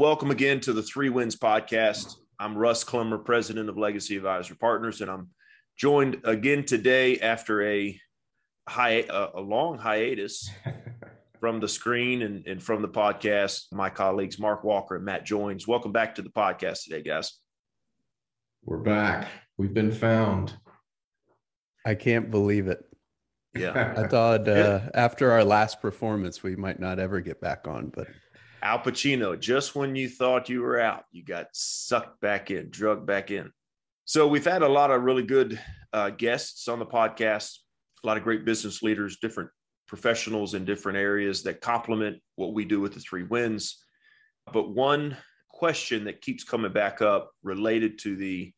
Welcome again to the Three Wins Podcast. I'm Russ Clemmer, president of Legacy Advisor Partners, and I'm joined again today after a high a long hiatus from the screen and, and from the podcast. My colleagues Marc Walker and Matt Joines. Welcome back to the podcast today, guys. We're back. We've been found. I can't believe it. Yeah. I thought uh, after our last performance, we might not ever get back on, but Al Pacino, just when you thought you were out, you got sucked back in, drugged back in. So we've had a lot of really good uh, guests on the podcast, a lot of great business leaders, different professionals in different areas that complement what we do with the three wins. But one question that keeps coming back up related to the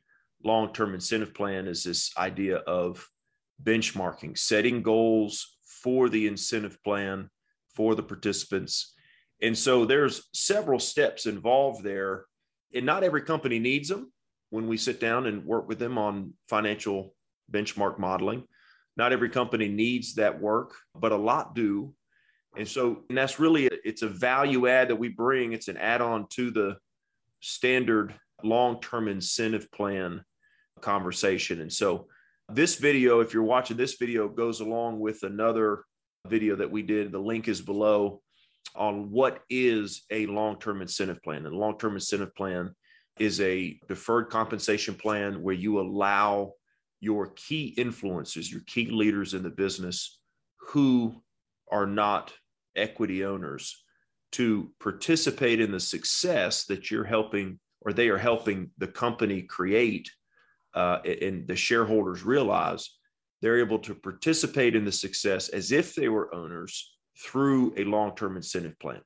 long term incentive plan is this idea of benchmarking, setting goals for the incentive plan for the participants and so there's several steps involved there. And not every company needs them when we sit down and work with them on financial benchmark modeling. Not every company needs that work, but a lot do. And so and that's really it's a value add that we bring. It's an add-on to the standard long-term incentive plan conversation. And so this video, if you're watching this video, goes along with another video that we did. The link is below on what is a long term incentive plan. And a long term incentive plan is a deferred compensation plan where you allow your key influencers, your key leaders in the business who are not equity owners to participate in the success that you're helping or they are helping the company create uh, and the shareholders realize they're able to participate in the success as if they were owners through a long term incentive plan.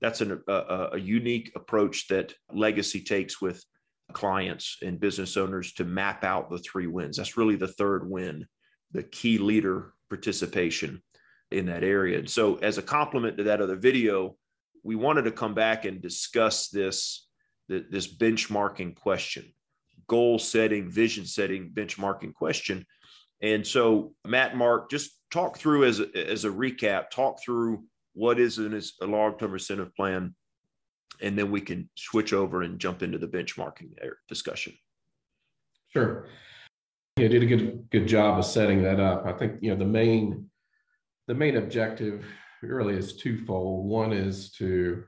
That's an, a, a unique approach that Legacy takes with clients and business owners to map out the three wins. That's really the third win, the key leader participation in that area. And so, as a complement to that other video, we wanted to come back and discuss this this benchmarking question, goal setting, vision setting, benchmarking question. And so, Matt, Marc, just talk through as a, as a recap, talk through what is in a long-term incentive plan, and then we can switch over and jump into the benchmarking er, discussion. Sure. Yeah, did a good good job of setting that up. I think you know the main the main objective really is twofold. One is to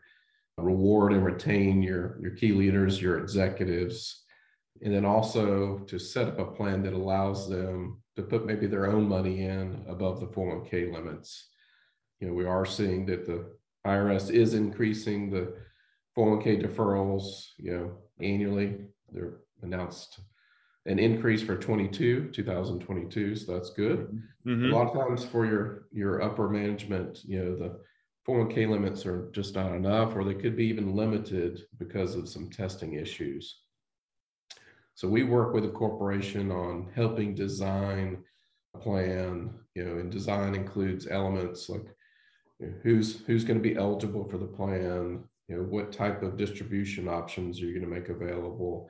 reward and retain your your key leaders, your executives, and then also to set up a plan that allows them to put maybe their own money in above the 401k limits. You know, we are seeing that the IRS is increasing the 401k deferrals, you know, annually. They're announced an increase for 22, 2022. So that's good. Mm-hmm. A lot of times for your your upper management, you know, the 401k limits are just not enough, or they could be even limited because of some testing issues. So we work with a corporation on helping design a plan. You know, and design includes elements like you know, who's who's going to be eligible for the plan. You know, what type of distribution options are you going to make available?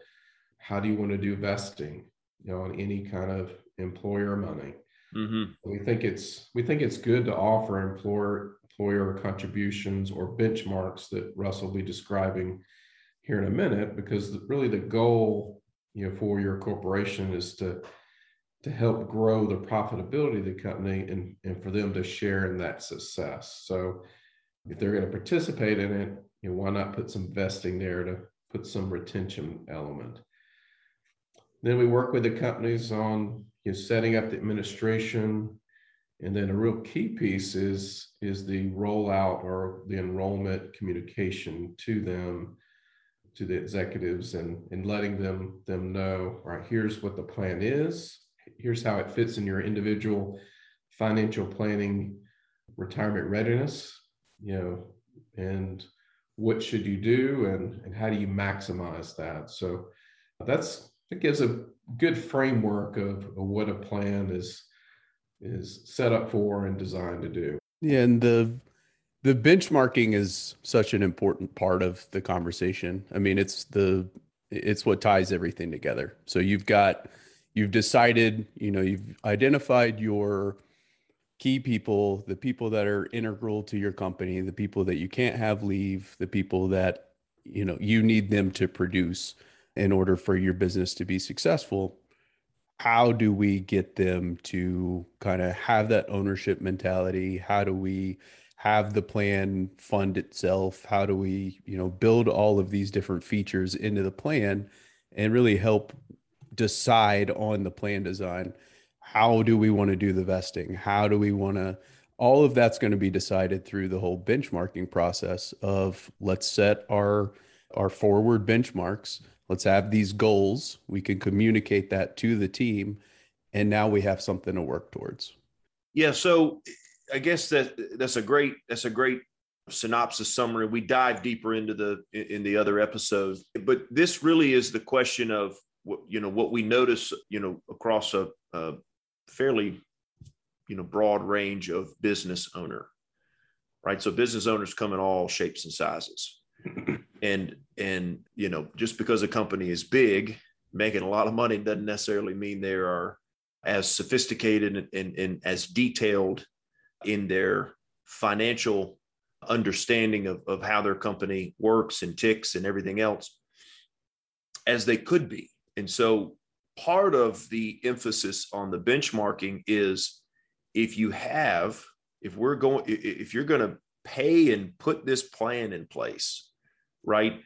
How do you want to do vesting? You know, on any kind of employer money. Mm-hmm. We think it's we think it's good to offer employer employer contributions or benchmarks that Russ will be describing here in a minute because really the goal you know for your corporation is to to help grow the profitability of the company and, and for them to share in that success. So if they're going to participate in it, you know, why not put some vesting there to put some retention element? Then we work with the companies on you know, setting up the administration. And then a real key piece is, is the rollout or the enrollment communication to them to the executives and, and letting them them know, all right, here's what the plan is, here's how it fits in your individual financial planning, retirement readiness, you know, and what should you do and, and how do you maximize that? So that's it gives a good framework of, of what a plan is is set up for and designed to do. Yeah, and the the benchmarking is such an important part of the conversation. I mean, it's the it's what ties everything together. So you've got you've decided, you know, you've identified your key people, the people that are integral to your company, the people that you can't have leave, the people that you know you need them to produce in order for your business to be successful how do we get them to kind of have that ownership mentality how do we have the plan fund itself? How do we you know build all of these different features into the plan and really help decide on the plan design? How do we want to do the vesting? How do we want to all of that's going to be decided through the whole benchmarking process of let's set our our forward benchmarks. Let's have these goals. We can communicate that to the team and now we have something to work towards. Yeah so i guess that that's a great that's a great synopsis summary. We dive deeper into the in the other episodes but this really is the question of what you know what we notice you know across a, a fairly you know broad range of business owner right? So business owners come in all shapes and sizes. And and you know just because a company is big making a lot of money doesn't necessarily mean they are as sophisticated and, and, and as detailed in their financial understanding of, of how their company works and ticks and everything else as they could be. And so part of the emphasis on the benchmarking is if you have if we're going if you're going to pay and put this plan in place right?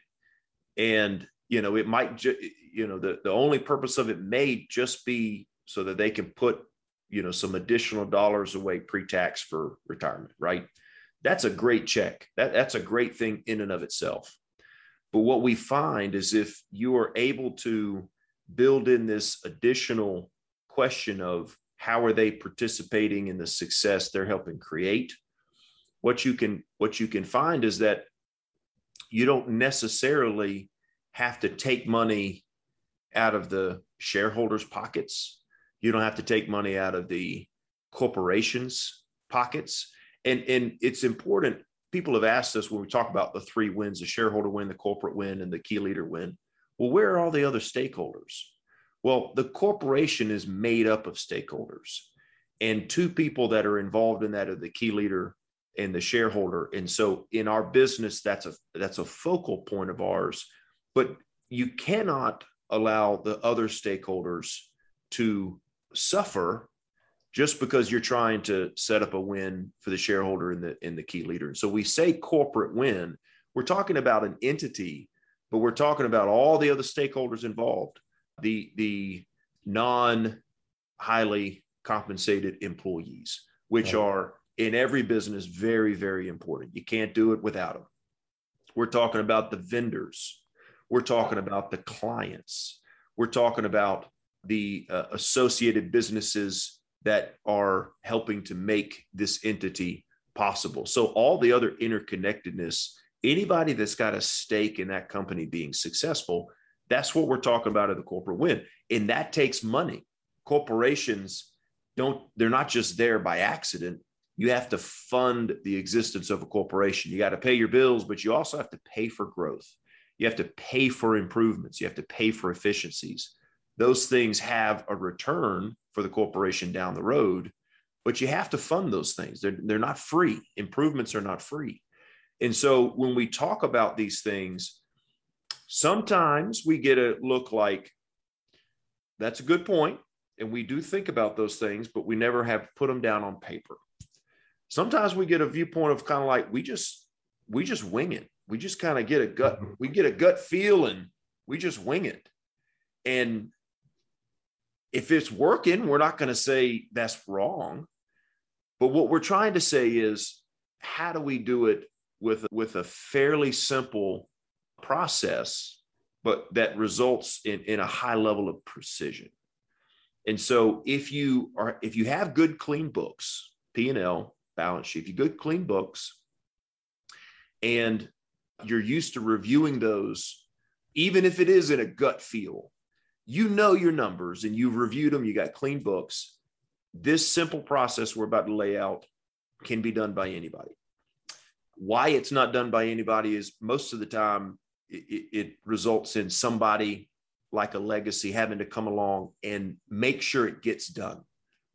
And you know it might ju- you know the, the only purpose of it may just be so that they can put you know some additional dollars away pre-tax for retirement right? That's a great check. That that's a great thing in and of itself. But what we find is if you are able to build in this additional question of how are they participating in the success they're helping create what you can what you can find is that you don't necessarily have to take money out of the shareholders pockets you don't have to take money out of the corporations pockets and and it's important people have asked us when we talk about the three wins the shareholder win the corporate win and the key leader win well where are all the other stakeholders well, the corporation is made up of stakeholders, and two people that are involved in that are the key leader and the shareholder. And so, in our business, that's a that's a focal point of ours. But you cannot allow the other stakeholders to suffer just because you're trying to set up a win for the shareholder and the in the key leader. So we say corporate win. We're talking about an entity, but we're talking about all the other stakeholders involved the the non highly compensated employees, which right. are in every business very very important. You can't do it without them. We're talking about the vendors. We're talking about the clients. We're talking about the uh, associated businesses that are helping to make this entity possible. So all the other interconnectedness, anybody that's got a stake in that company being successful that's what we're talking about at the corporate win. And that takes money. Corporations don't, they're not just there by accident. You have to fund the existence of a corporation. You got to pay your bills, but you also have to pay for growth. You have to pay for improvements. You have to pay for efficiencies. Those things have a return for the corporation down the road, but you have to fund those things. They're, they're not free. Improvements are not free. And so when we talk about these things, Sometimes we get a look like that's a good point, and we do think about those things, but we never have put them down on paper. Sometimes we get a viewpoint of kind of like we just we just wing it. We just kind of get a gut mm-hmm. we get a gut feel and we just wing it. And if it's working, we're not going to say that's wrong. But what we're trying to say is how do we do it with with a fairly simple process, but that results in, in a high level of precision. And so if you are if you have good clean books, P&L, balance sheet, if you good clean books, and you're used to reviewing those, even if it is in a gut feel, you know your numbers and you've reviewed them, you got clean books. This simple process we're about to lay out can be done by anybody. Why it's not done by anybody is most of the time it, it results in somebody like a legacy having to come along and make sure it gets done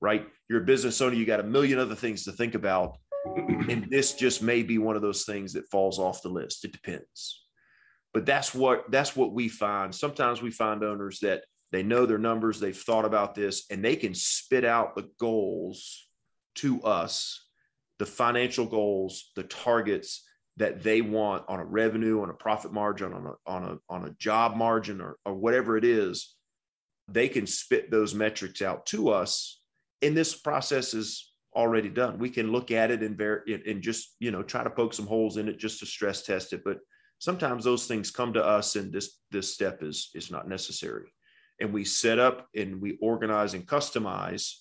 right you're a business owner you got a million other things to think about and this just may be one of those things that falls off the list it depends but that's what that's what we find. Sometimes we find owners that they know their numbers, they've thought about this, and they can spit out the goals to us, the financial goals, the targets that they want on a revenue, on a profit margin, on a on a on a job margin, or or whatever it is. They can spit those metrics out to us, and this process is already done. We can look at it and ver- and just you know try to poke some holes in it just to stress test it, but sometimes those things come to us and this this step is is not necessary. And we set up and we organize and customize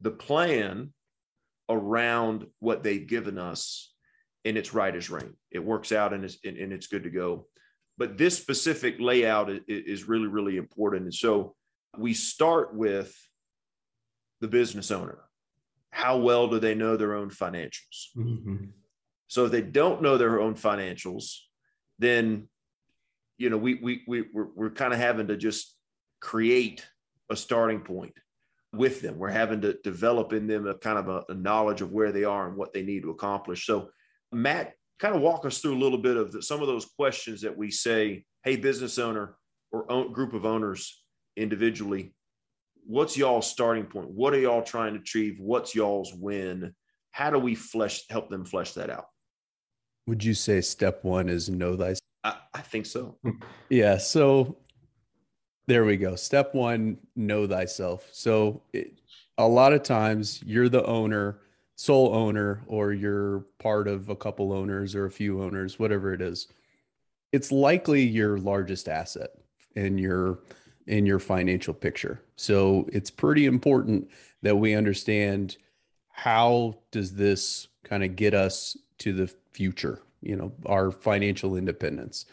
the plan around what they've given us and it's right as rain. It works out and it's and, and it's good to go. But this specific layout is, is really really important. And so we start with the business owner. How well do they know their own financials? Mm-hmm. so if they don't know their own financials then you know we we, we we're, we're kind of having to just create a starting point with them. We're having to develop in them a kind of a, a knowledge of where they are and what they need to accomplish. So matt kind of walk us through a little bit of the, some of those questions that we say hey business owner or own, group of owners individually what's y'all's starting point? What are y'all trying to achieve? What's y'all's win? How do we flesh help them flesh that out would you say step one is know thyself? I, I think so. Hmm. yeah. So there we go. Step one, know thyself. So it, a lot of times you're the owner, sole owner, or you're part of a couple owners or a few owners, whatever it is. It's likely your largest asset in your in your financial picture. So it's pretty important that we understand how does this kind of get us to the future, you know, our financial independence.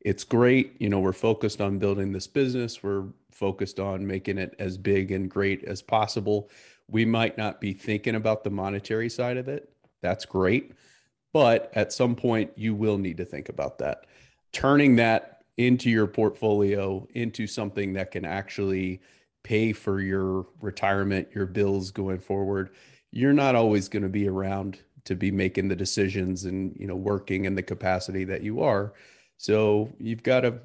It's great. You know, we're focused on building this business. We're focused on making it as big and great as possible. We might not be thinking about the monetary side of it. That's great. But at some point, you will need to think about that. Turning that into your portfolio, into something that can actually pay for your retirement, your bills going forward. You're not always going to be around to be making the decisions and you know working in the capacity that you are. So you've got to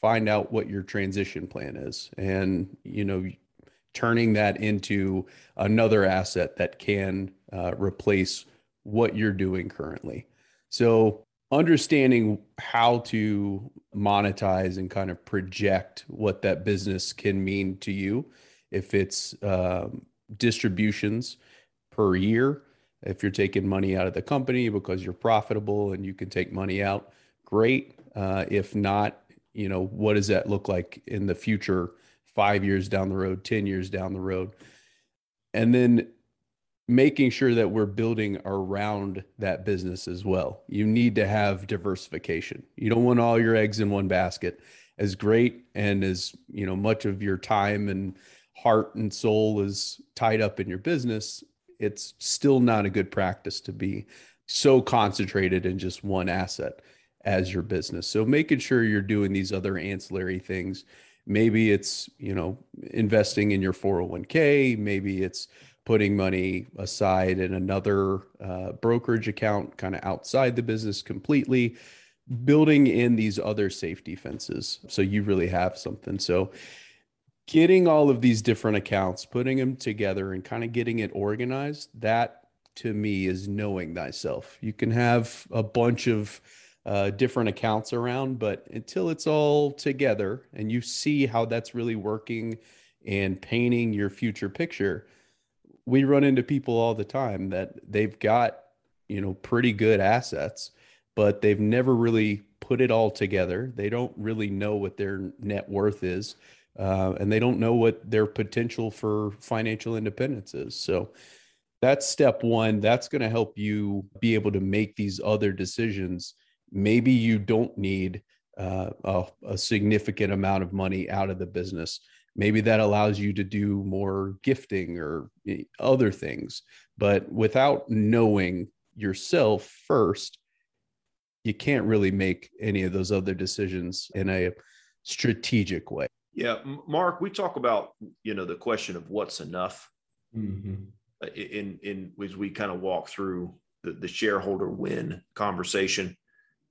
find out what your transition plan is and you know turning that into another asset that can uh, replace what you're doing currently. So understanding how to monetize and kind of project what that business can mean to you if it's um, distributions per year if you're taking money out of the company because you're profitable and you can take money out, great. Uh, if not, you know, what does that look like in the future, five years down the road, 10 years down the road? And then making sure that we're building around that business as well. You need to have diversification. You don't want all your eggs in one basket. As great and as, you know, much of your time and heart and soul is tied up in your business, it's still not a good practice to be so concentrated in just one asset as your business. So making sure you're doing these other ancillary things. Maybe it's, you know, investing in your 401k, maybe it's putting money aside in another uh, brokerage account kind of outside the business completely building in these other safety fences so you really have something so getting all of these different accounts, putting them together and kind of getting it organized, that to me is knowing thyself. You can have a bunch of uh, different accounts around, but until it's all together and you see how that's really working and painting your future picture, we run into people all the time that they've got, you know, pretty good assets, but they've never really put it all together. They don't really know what their net worth is uh, and they don't know what their potential for financial independence is. So that's step one. That's going to help you be able to make these other decisions. Maybe you don't need uh, a, a significant amount of money out of the business. Maybe that allows you to do more gifting or eh, other things. But without knowing yourself first, you can't really make any of those other decisions in a strategic way. Yeah, Marc, we talk about you know the question of what's enough. Mm-hmm. Uh, in in as we kind of walk through the, the shareholder win conversation,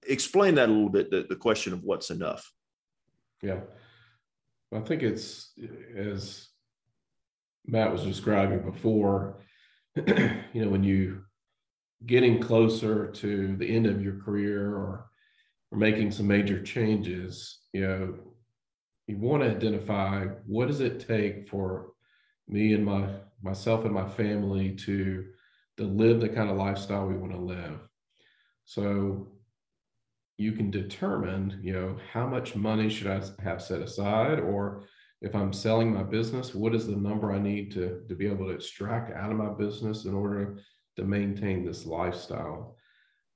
Explain that a little bit, the, the question of what's enough. Yeah. I think it's as Matt was describing before, you know, when you getting closer to the end of your career or, or making some major changes, you know, you want to identify what does it take for me and my myself and my family to to live the kind of lifestyle we want to live. So you can determine, you know, how much money should I have set aside or if I'm selling my business, what is the number I need to, to be able to extract out of my business in order to maintain this lifestyle?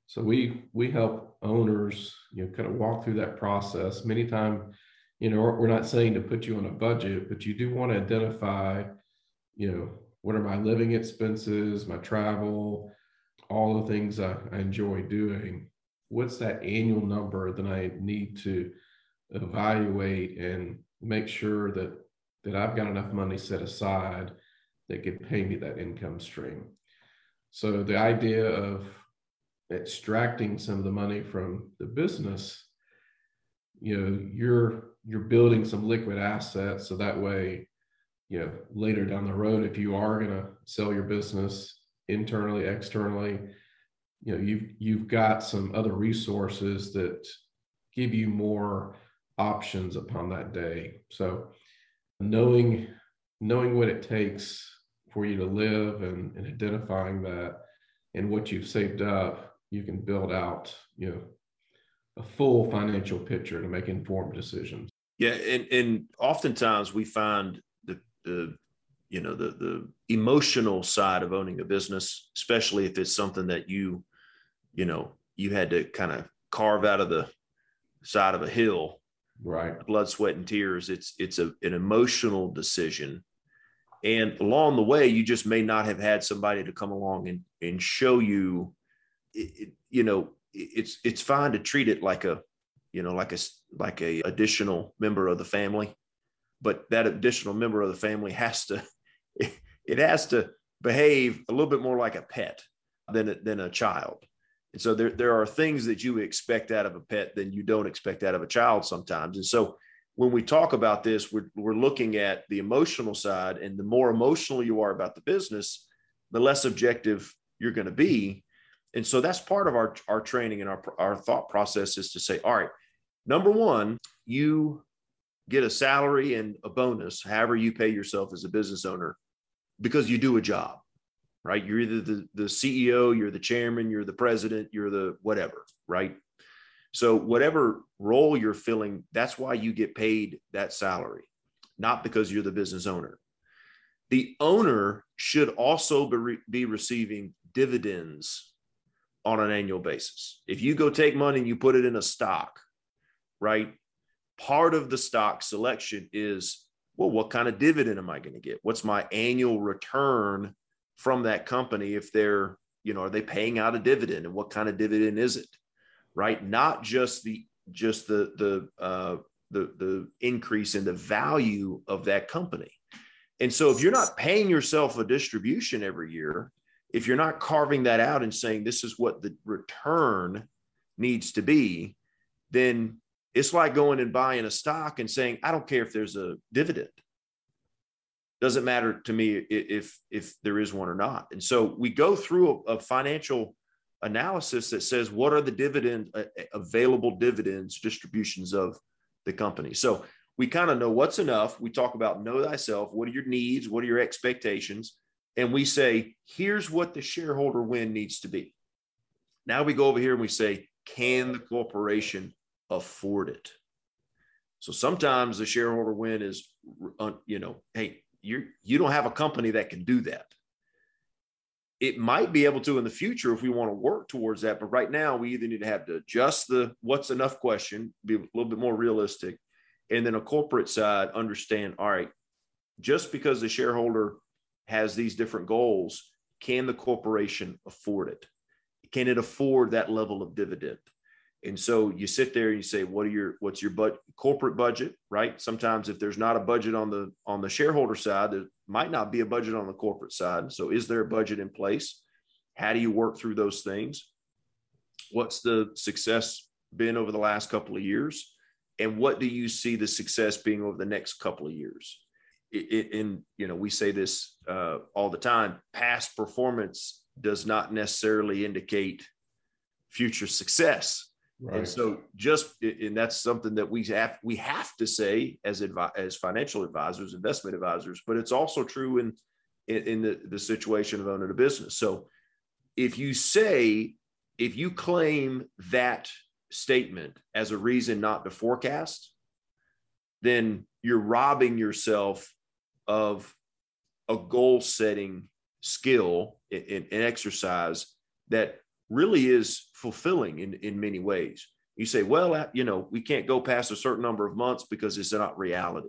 So we we help owners, you know, kind of walk through that process. Many times, you know, we're not saying to put you on a budget, but you do want to identify, you know, what are my living expenses, my travel, all the things I, I enjoy doing. What's that annual number that I need to evaluate and make sure that that I've got enough money set aside that could pay me that income stream. So the idea of extracting some of the money from the business, you know, you're you're building some liquid assets so that way, you know, later down the road, if you are going to sell your business internally, externally, you know, you've you've got some other resources that give you more options upon that day. So knowing knowing what it takes for you to live and, and identifying that and what you've saved up, you can build out, you know, a full financial picture to make informed decisions. Yeah, and, and oftentimes we find the the you know the the emotional side of owning a business, especially if it's something that you you know you had to kind of carve out of the side of a hill. Right. Blood sweat and tears it's it's a, an emotional decision. And along the way you just may not have had somebody to come along and and show you it, it, you know it's it's fine to treat it like a you know like a like a additional member of the family but that additional member of the family has to it has to behave a little bit more like a pet than a, than a child and so there, there are things that you expect out of a pet than you don't expect out of a child sometimes. And so when we talk about this, we're, we're looking at the emotional side. And the more emotional you are about the business, the less objective you're going to be. And so that's part of our, our training and our, our thought process is to say, all right, number one, you get a salary and a bonus, however you pay yourself as a business owner, because you do a job right? You're either the, the CEO, you're the chairman, you're the president, you're the whatever, right? So, whatever role you're filling, that's why you get paid that salary, not because you're the business owner. The owner should also be, re- be receiving dividends on an annual basis. If you go take money and you put it in a stock, right? Part of the stock selection is well, what kind of dividend am I going to get? What's my annual return from that company if they're you know are they paying out a dividend and what kind of dividend is it right not just the just the the uh, the the increase in the value of that company and so if you're not paying yourself a distribution every year if you're not carving that out and saying this is what the return needs to be then it's like going and buying a stock and saying i don't care if there's a dividend. Doesn't matter to me if if there is one or not. And so we go through a, a financial analysis that says what are the dividend uh, available dividends distributions of the company? So we kind of know what's enough. We talk about know thyself. What are your needs? What are your expectations? And we say here's what the shareholder win needs to be. Now we go over here and we say can the corporation afford it so sometimes the shareholder win is you know hey you you don't have a company that can do that. It might be able to in the future if we want to work towards that, but right now we either need to have to adjust the what's enough question, be a little bit more realistic, and then a corporate side understand. All right, just because the shareholder has these different goals, can the corporation afford it? Can it afford that level of dividend? And so you sit there and you say, what are your what's your but corporate budget, right? Sometimes if there's not a budget on the on the shareholder side, there might not be a budget on the corporate side. So is there a budget in place? How do you work through those things? What's the success been over the last couple of years? And what do you see the success being over the next couple of years? In, you know, we say this uh, all the time past performance does not necessarily indicate future success. Right. And so just and that's something that we have we have to say as advi- as financial advisors, investment advisors, but it's also true in in, in the, the situation of owning a business. So if you say if you claim that statement as a reason not to forecast, then you're robbing yourself of a goal setting skill and exercise that really is fulfilling in, in many ways. You say, well, you know, we can't go past a certain number of months because it's not reality.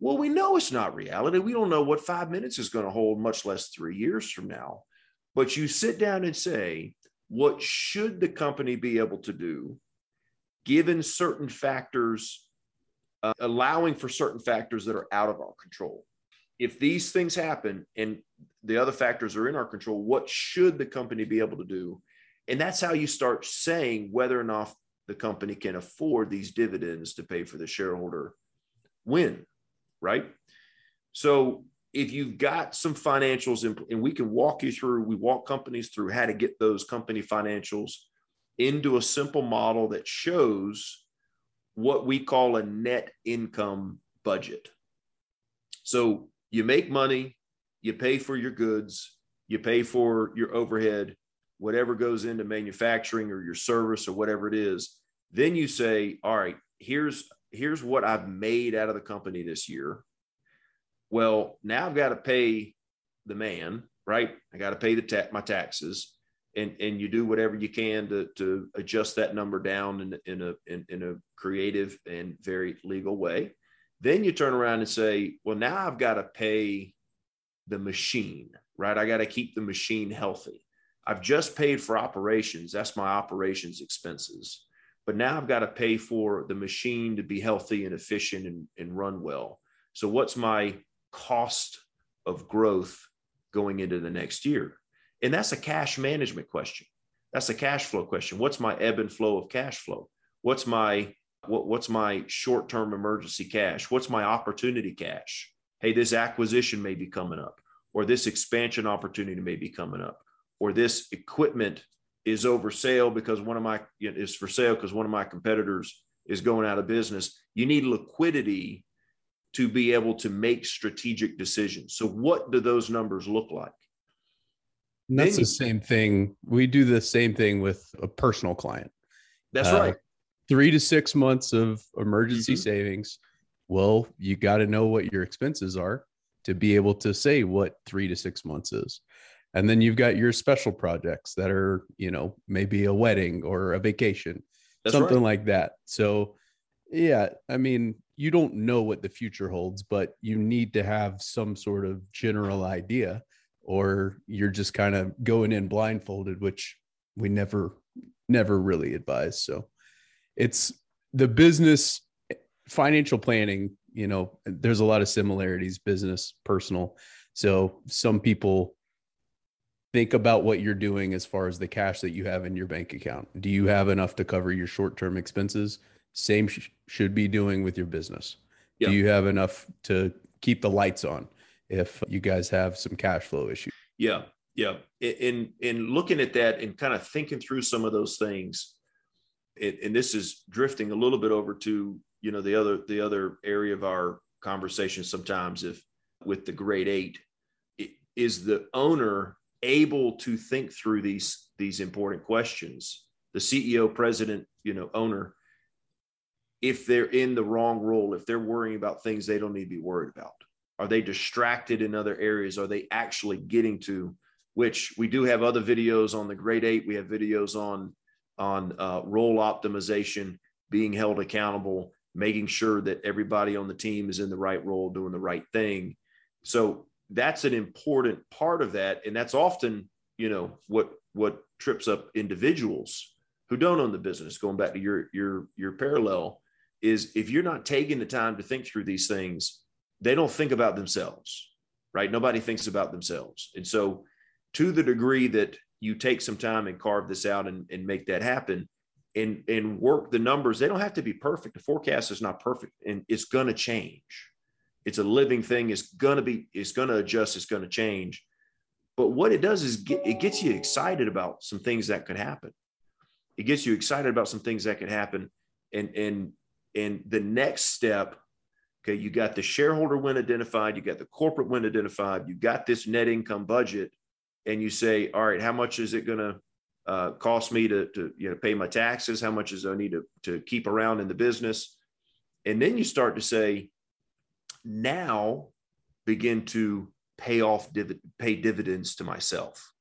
Well, we know it's not reality. We don't know what five minutes is going to hold, much less three years from now. But you sit down and say, what should the company be able to do given certain factors, uh, allowing for certain factors that are out of our control? If these things happen and the other factors are in our control, what should the company be able to do? And that's how you start saying whether or not the company can afford these dividends to pay for the shareholder win, right? So if you've got some financials in, and we can walk you through, we walk companies through how to get those company financials into a simple model that shows what we call a net income budget. So you make money, you pay for your goods, you pay for your overhead, whatever goes into manufacturing or your service or whatever it is. Then you say, all right, here's here's what I've made out of the company this year. Well, now I've got to pay the man, right? I got to pay the ta- my taxes, and and you do whatever you can to to adjust that number down in in a in, in a creative and very legal way. Then you turn around and say, well, now I've got to pay the machine, right? I got to keep the machine healthy. I've just paid for operations. That's my operations expenses. But now I've got to pay for the machine to be healthy and efficient and, and run well. So, what's my cost of growth going into the next year? And that's a cash management question. That's a cash flow question. What's my ebb and flow of cash flow? What's my what, what's my short-term emergency cash? What's my opportunity cash? Hey, this acquisition may be coming up, or this expansion opportunity may be coming up or this equipment is over sale because one of my you know, is for sale because one of my competitors is going out of business you need liquidity to be able to make strategic decisions. So what do those numbers look like? And that's then, the same thing. We do the same thing with a personal client. That's uh, right. three to six months of emergency mm-hmm. savings. Well you got to know what your expenses are to be able to say what three to six months is and then you've got your special projects that are you know maybe a wedding or a vacation That's something right. like that. So yeah i mean you don't know what the future holds but you need to have some sort of general idea or you're just kind of going in blindfolded which we never never really advise. So it's the business financial planning you know there's a lot of similarities business personal. So some people think about what you're doing as far as the cash that you have in your bank account. Do you have enough to cover your short-term expenses? Same sh- should be doing with your business. Do you have enough to keep the lights on if you guys have some cash flow issues? Yeah. Yeah. In in looking at that and kind of thinking through some of those things, it, and this is drifting a little bit over to you know the other the other area of our conversation sometimes if with the grade eight is the owner able to think through these these important questions. The ceo president you know owner if they're in the wrong role if they're worrying about things they don't need to be worried about are they distracted in other areas? Are they actually getting to which we do have other videos on the grade eight. We have videos on on uh, role optimization being held accountable making sure that everybody on the team is in the right role doing the right thing. So that's an important part of that and that's often you know what what trips up individuals who don't own the business going back to your your your parallel is if you're not taking the time to think through these things they don't think about themselves right nobody thinks about themselves and so to the degree that you take some time and carve this out and, and make that happen and and work the numbers. They don't have to be perfect. The forecast is not perfect, and it's going to change. It's a living thing. It's going to be. It's going to adjust. It's going to change. But what it does is get, it gets you excited about some things that could happen. It gets you excited about some things that could happen, and and and the next step. Okay, you got the shareholder win identified. You got the corporate win identified. You got this net income budget, and you say, all right, how much is it going to uh, cost me to, to you know pay my taxes how much is i need to, to keep around in the business and then you start to say now begin to pay off div- pay dividends to myself.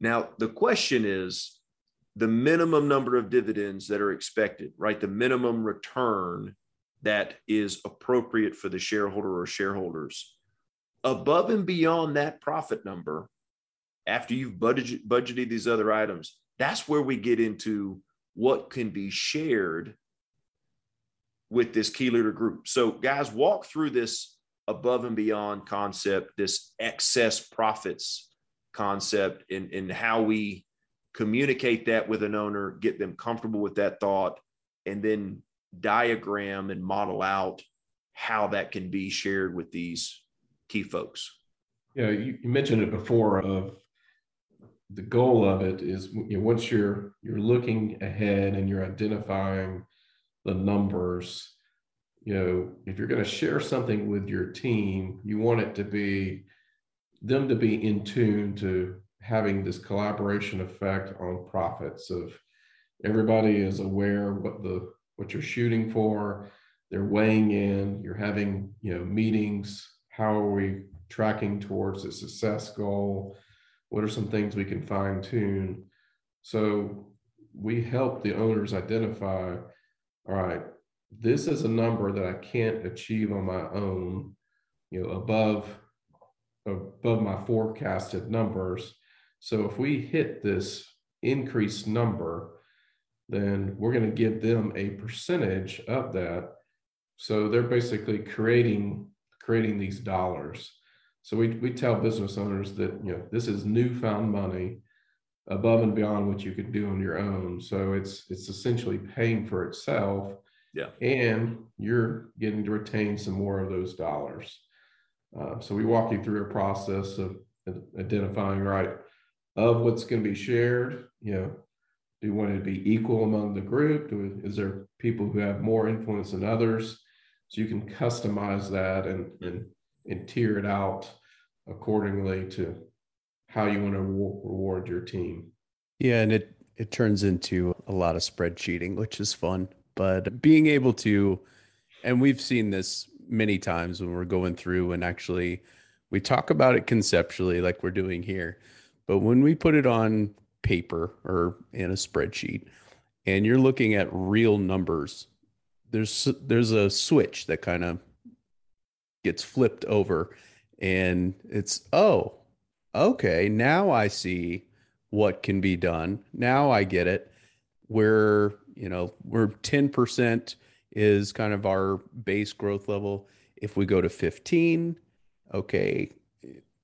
Now the question is the minimum number of dividends that are expected right? The minimum return that is appropriate for the shareholder or shareholders. Above and beyond that profit number after you've budget, budgeted these other items, that's where we get into what can be shared with this key leader group. So, guys, walk through this above and beyond concept, this excess profits concept, and, and how we communicate that with an owner, get them comfortable with that thought, and then diagram and model out how that can be shared with these key folks. Yeah, you, mentioned it before of the goal of it is you know, once you're you're looking ahead and you're identifying the numbers. You know if you're going to share something with your team you want it to be them to be in tune to having this collaboration effect on profits of everybody is aware what the what you're shooting for. They're weighing in. You're having you know meetings. How are we tracking towards the success goal? What are some things we can fine tune? So we help the owners identify all right, this is a number that I can't achieve on my own, you know, above above my forecasted numbers. So if we hit this increased number, then we're going to give them a percentage of that. So they're basically creating creating these dollars. So we, we tell business owners that you know this is newfound money above and beyond what you could do on your own. So it's it's essentially paying for itself. Yeah. And you're getting to retain some more of those dollars. Uh, so we walk you through a process of identifying right of what's going to be shared. You know, do you want it to be equal among the group? Do, is there people who have more influence than others? So you can customize that and, and and tier it out accordingly to how you want to reward your team. Yeah, and it it turns into a lot of spreadsheeting, which is fun. But being able to, and we've seen this many times when we're going through and actually we talk about it conceptually, like we're doing here. But when we put it on paper or in a spreadsheet, and you're looking at real numbers, there's there's a switch that kind of gets flipped over and it's oh okay now i see what can be done. Now i get it. We're, you know we're 10% is kind of our base growth level. If we go to 15 okay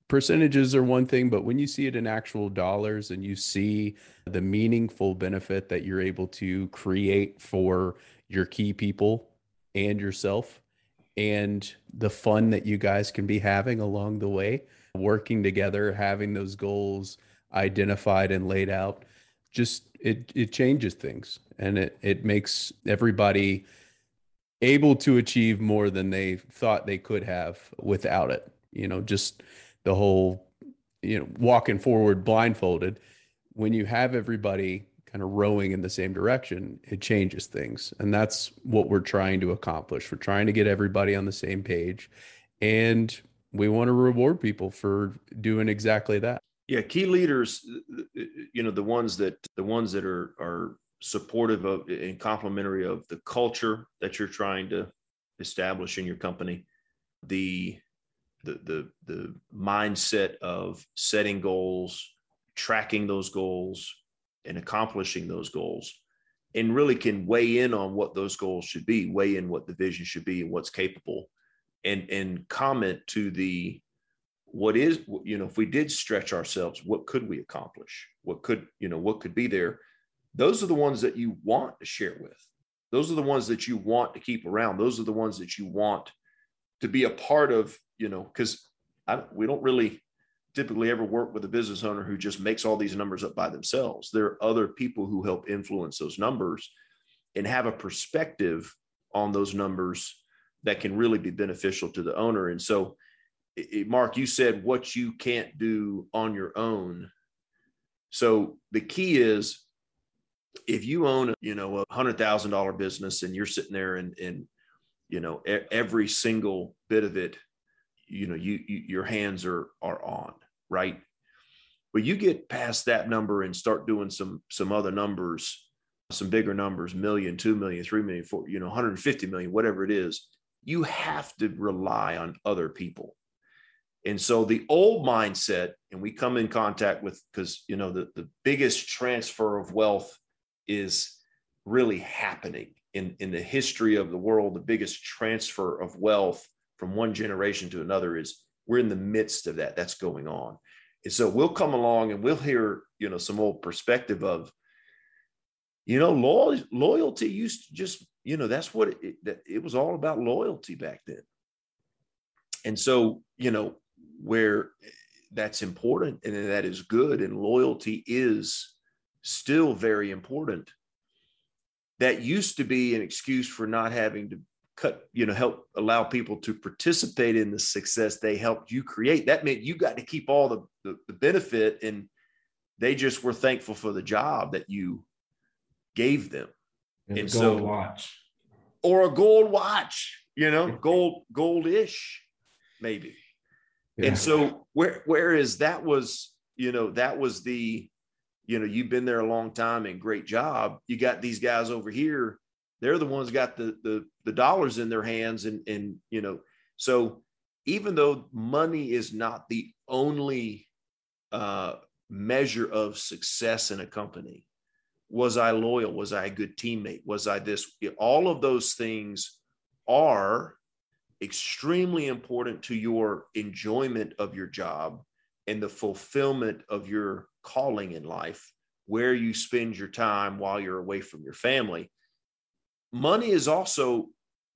percentages are one thing but when you see it in actual dollars and you see the meaningful benefit that you're able to create for your key people and yourself and the fun that you guys can be having along the way, working together, having those goals identified and laid out. Just it it changes things and it it makes everybody able to achieve more than they thought they could have without it. You know, just the whole you know walking forward blindfolded when you have everybody kind of rowing in the same direction, it changes things. And that's what we're trying to accomplish. We're trying to get everybody on the same page. And we want to reward people for doing exactly that. Yeah, key leaders, uh, uh, you know, the ones that the ones that are are supportive of and complementary of the culture that you're trying to establish in your company, the the the the mindset of setting goals, tracking those goals, and accomplishing those goals and really can weigh in on what those goals should be weigh in what the vision should be and what's capable and and comment to the what is you know if we did stretch ourselves what could we accomplish what could you know what could be there those are the ones that you want to share with. Those are the ones that you want to keep around. Those are the ones that you want to be a part of, you know, because we don't really typically ever work with a business owner who just makes all these numbers up by themselves. There are other people who help influence those numbers and have a perspective on those numbers that can really be beneficial to the owner. And so, it, Marc, you said what you can't do on your own. So the key is if you own, you know, a hundred thousand dollar business and you're sitting there and, and, you know, every single bit of it, you know, you, you your hands are, are on, right? But you get past that number and start doing some, some other numbers, some bigger numbers, million, two million, three million, four, you know, 150 million, whatever it is, you have to rely on other people. And so the old mindset, and we come in contact with, because, you know, the, the biggest transfer of wealth is really happening in, in the history of the world. The biggest transfer of wealth from one generation to another is we're in the midst of that. That's going on. And so we'll come along and we'll hear, you know, some old perspective of, you know, loyalty, loyalty used to just, you know, that's what it, it, it was all about loyalty back then. And so, you know, where that's important and that is good and loyalty is still very important. That used to be an excuse for not having to cut, you know, help allow people to participate in the success they helped you create. That meant you got to keep all the, the, the benefit and they just were thankful for the job that you gave them. And, and so watch. Or a gold watch, you know, gold, goldish, maybe. Yeah. And so where whereas that was, you know, that was the you know, you've been there a long time and great job. You got these guys over here. They're the ones got the the the dollars in their hands and and you know, so even though money is not the only uh, measure of success in a company, was I loyal? Was I a good teammate? Was I this? All of those things are extremely important to your enjoyment of your job and the fulfillment of your calling in life, where you spend your time while you're away from your family. Money is also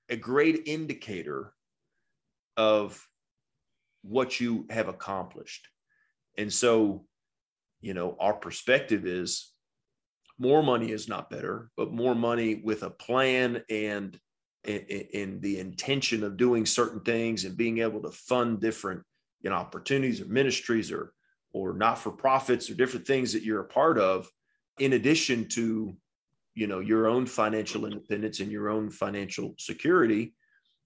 a great indicator of what you have accomplished. And so, you know, our perspective is more money is not better, but more money with a plan and in the intention of doing certain things and being able to fund different you know opportunities or ministries or or not for profits or different things that you're a part of in addition to you know your own financial independence and your own financial security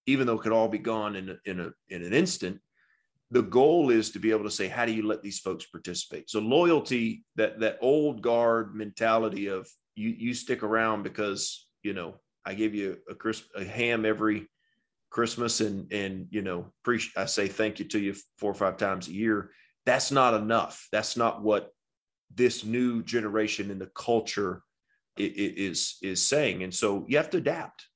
even though it could all be gone in a, in a in an instant the goal is to be able to say how do you let these folks participate so loyalty that that old guard mentality of you you stick around because you know i give you a crisp a ham every christmas and and you know pre- i say thank you to you four or five times a year that's not enough. That's not what this new generation in the culture is is saying. And so you have to adapt.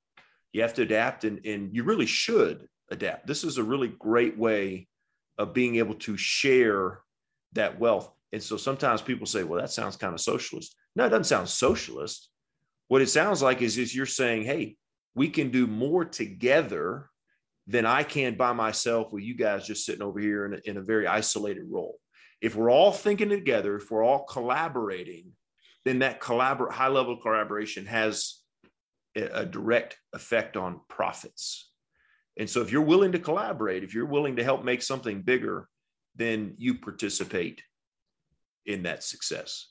You have to adapt, and and you really should adapt. This is a really great way of being able to share that wealth. And so sometimes people say, "Well, that sounds kind of socialist." No, it doesn't sound socialist. What it sounds like is is you're saying, "Hey, we can do more together than I can by myself with you guys just sitting over here in a, in a very isolated role. If we're all thinking together, if we're all collaborating, then that collabor- high level collaboration has a, a direct effect on profits. And so if you're willing to collaborate, if you're willing to help make something bigger, then you participate in that success.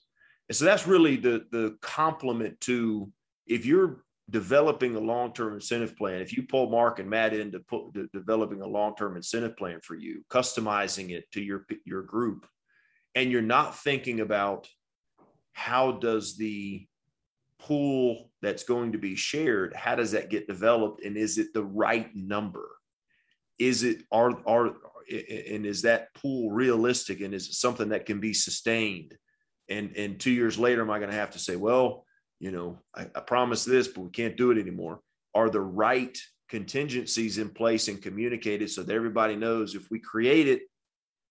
And so that's really the the complement to if you're developing a long-term incentive plan if you pull marc and matt into de- developing a long-term incentive plan for you customizing it to your your group and you're not thinking about how does the pool that's going to be shared how does that get developed and is it the right number is it are are and is that pool realistic and is it something that can be sustained and and two years later am i going to have to say well you know, I, I promise this, but we can't do it anymore. Are the right contingencies in place and communicated so that everybody knows if we create it,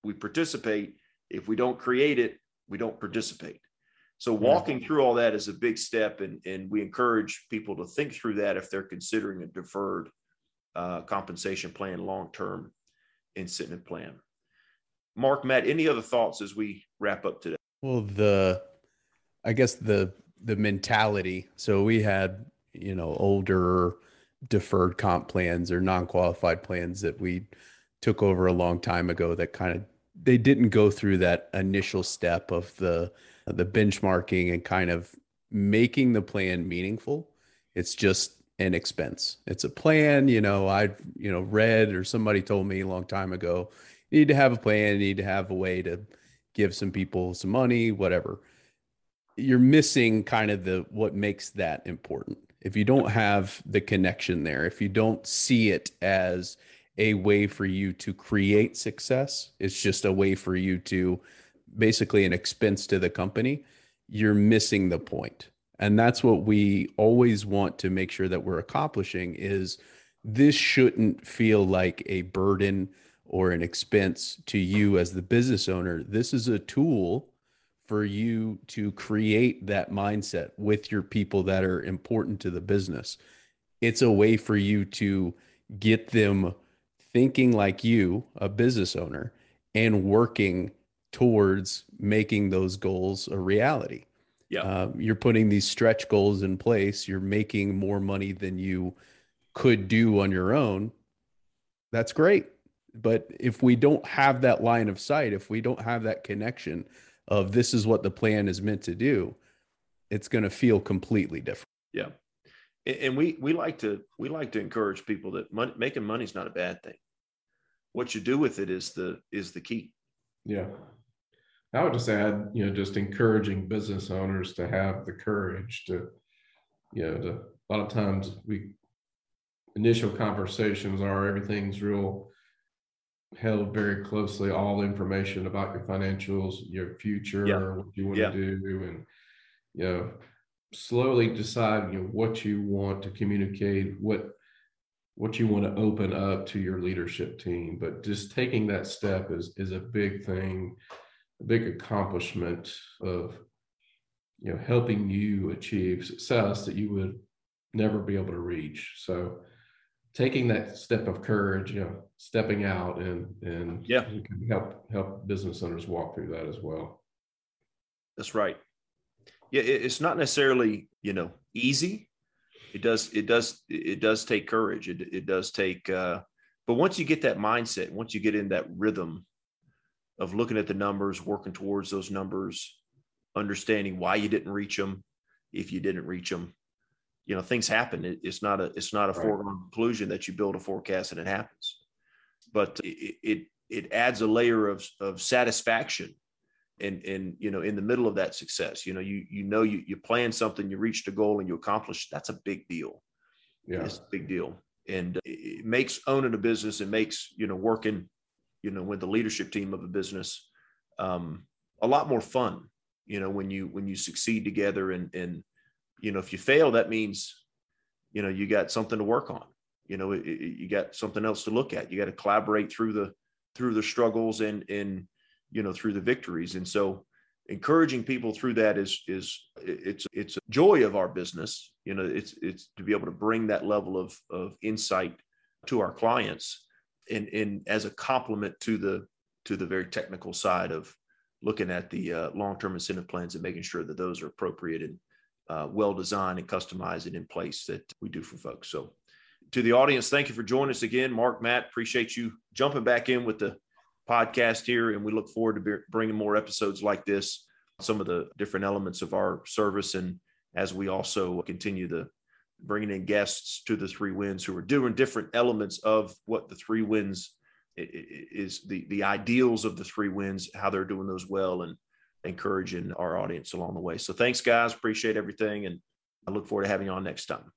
we participate. If we don't create it, we don't participate. So walking through all that is a big step, and and we encourage people to think through that if they're considering a deferred uh, compensation plan, long term incentive plan. Marc, Matt, any other thoughts as we wrap up today? Well, the I guess the the mentality. So we had you know older deferred comp plans or non-qualified plans that we took over a long time ago that kind of they didn't go through that initial step of the Uh, the benchmarking and kind of making the plan meaningful it's just an expense it's a plan you know i you know read or somebody told me a long time ago you need to have a plan you need to have a way to give some people some money whatever you're missing kind of the what makes that important if you don't have the connection there if you don't see it as a way for you to create success. It's just a way for you to basically an expense to the company. You're missing the point. And that's what we always want to make sure that we're accomplishing is this shouldn't feel like a burden or an expense to you as the business owner. This is a tool for you to create that mindset with your people that are important to the business. It's a way for you to get them thinking like you, a business owner, and working towards making those goals a reality. Yeah. Um, you're putting these stretch goals in place. You're making more money than you could do on your own. That's great. But if we don't have that line of sight, if we don't have that connection of this is what the plan is meant to do, it's going to feel completely different. Yeah and we we like to we like to encourage people that money, making money is not a bad thing. What you do with it is the is the key. Yeah, I would just add, you know, just encouraging business owners to have the courage to, you know, to, a lot of times we initial conversations are everything's real held very closely all information about your financials your future yeah. what you want yeah. to do and you know slowly decide you know what you want to communicate what what you want to open up to your leadership team but just taking that step is is a big thing big accomplishment of you know helping you achieve success that you would never be able to reach so taking that step of courage you know stepping out and and yeah help help business owners walk through that as well that's right yeah, it's not necessarily you know easy. It does it does it does take courage. It it does take. Uh, but once you get that mindset, once you get in that rhythm of looking at the numbers, working towards those numbers, understanding why you didn't reach them, if you didn't reach them, you know things happen. It, it's not a it's not a right. foregone conclusion that you build a forecast and it happens, but it it, it adds a layer of of satisfaction and and you know in the middle of that success. You know you you know you you plan something you reached a goal and you accomplish that's a big deal. Yeah. It's a big deal. And it makes owning a business and makes you know working you know with the leadership team of a business um, a lot more fun you know when you when you succeed together and and you know if you fail that means you know you got something to work on. You know it, it, you got something else to look at. You got to collaborate through the through the struggles and and you know through the victories. And so encouraging people through that is is it's it's a joy of our business. You know it's it's to be able to bring that level of of insight to our clients and and as a complement to the to the very technical side of looking at the uh, long-term incentive plans and making sure that those are appropriate and uh, well designed and customized and in place that we do for folks. So to the audience thank you for joining us again. Marc matt appreciate you jumping back in with the podcast here, and we look forward to be, bringing more episodes like this, some of the different elements of our service, and as we also continue the bringing in guests to the three wins who are doing different elements of what the three wins is the the ideals of the three wins, how they're doing those well, and encouraging our audience along the way. So thanks, guys. Appreciate everything, and I look forward to having you on next time.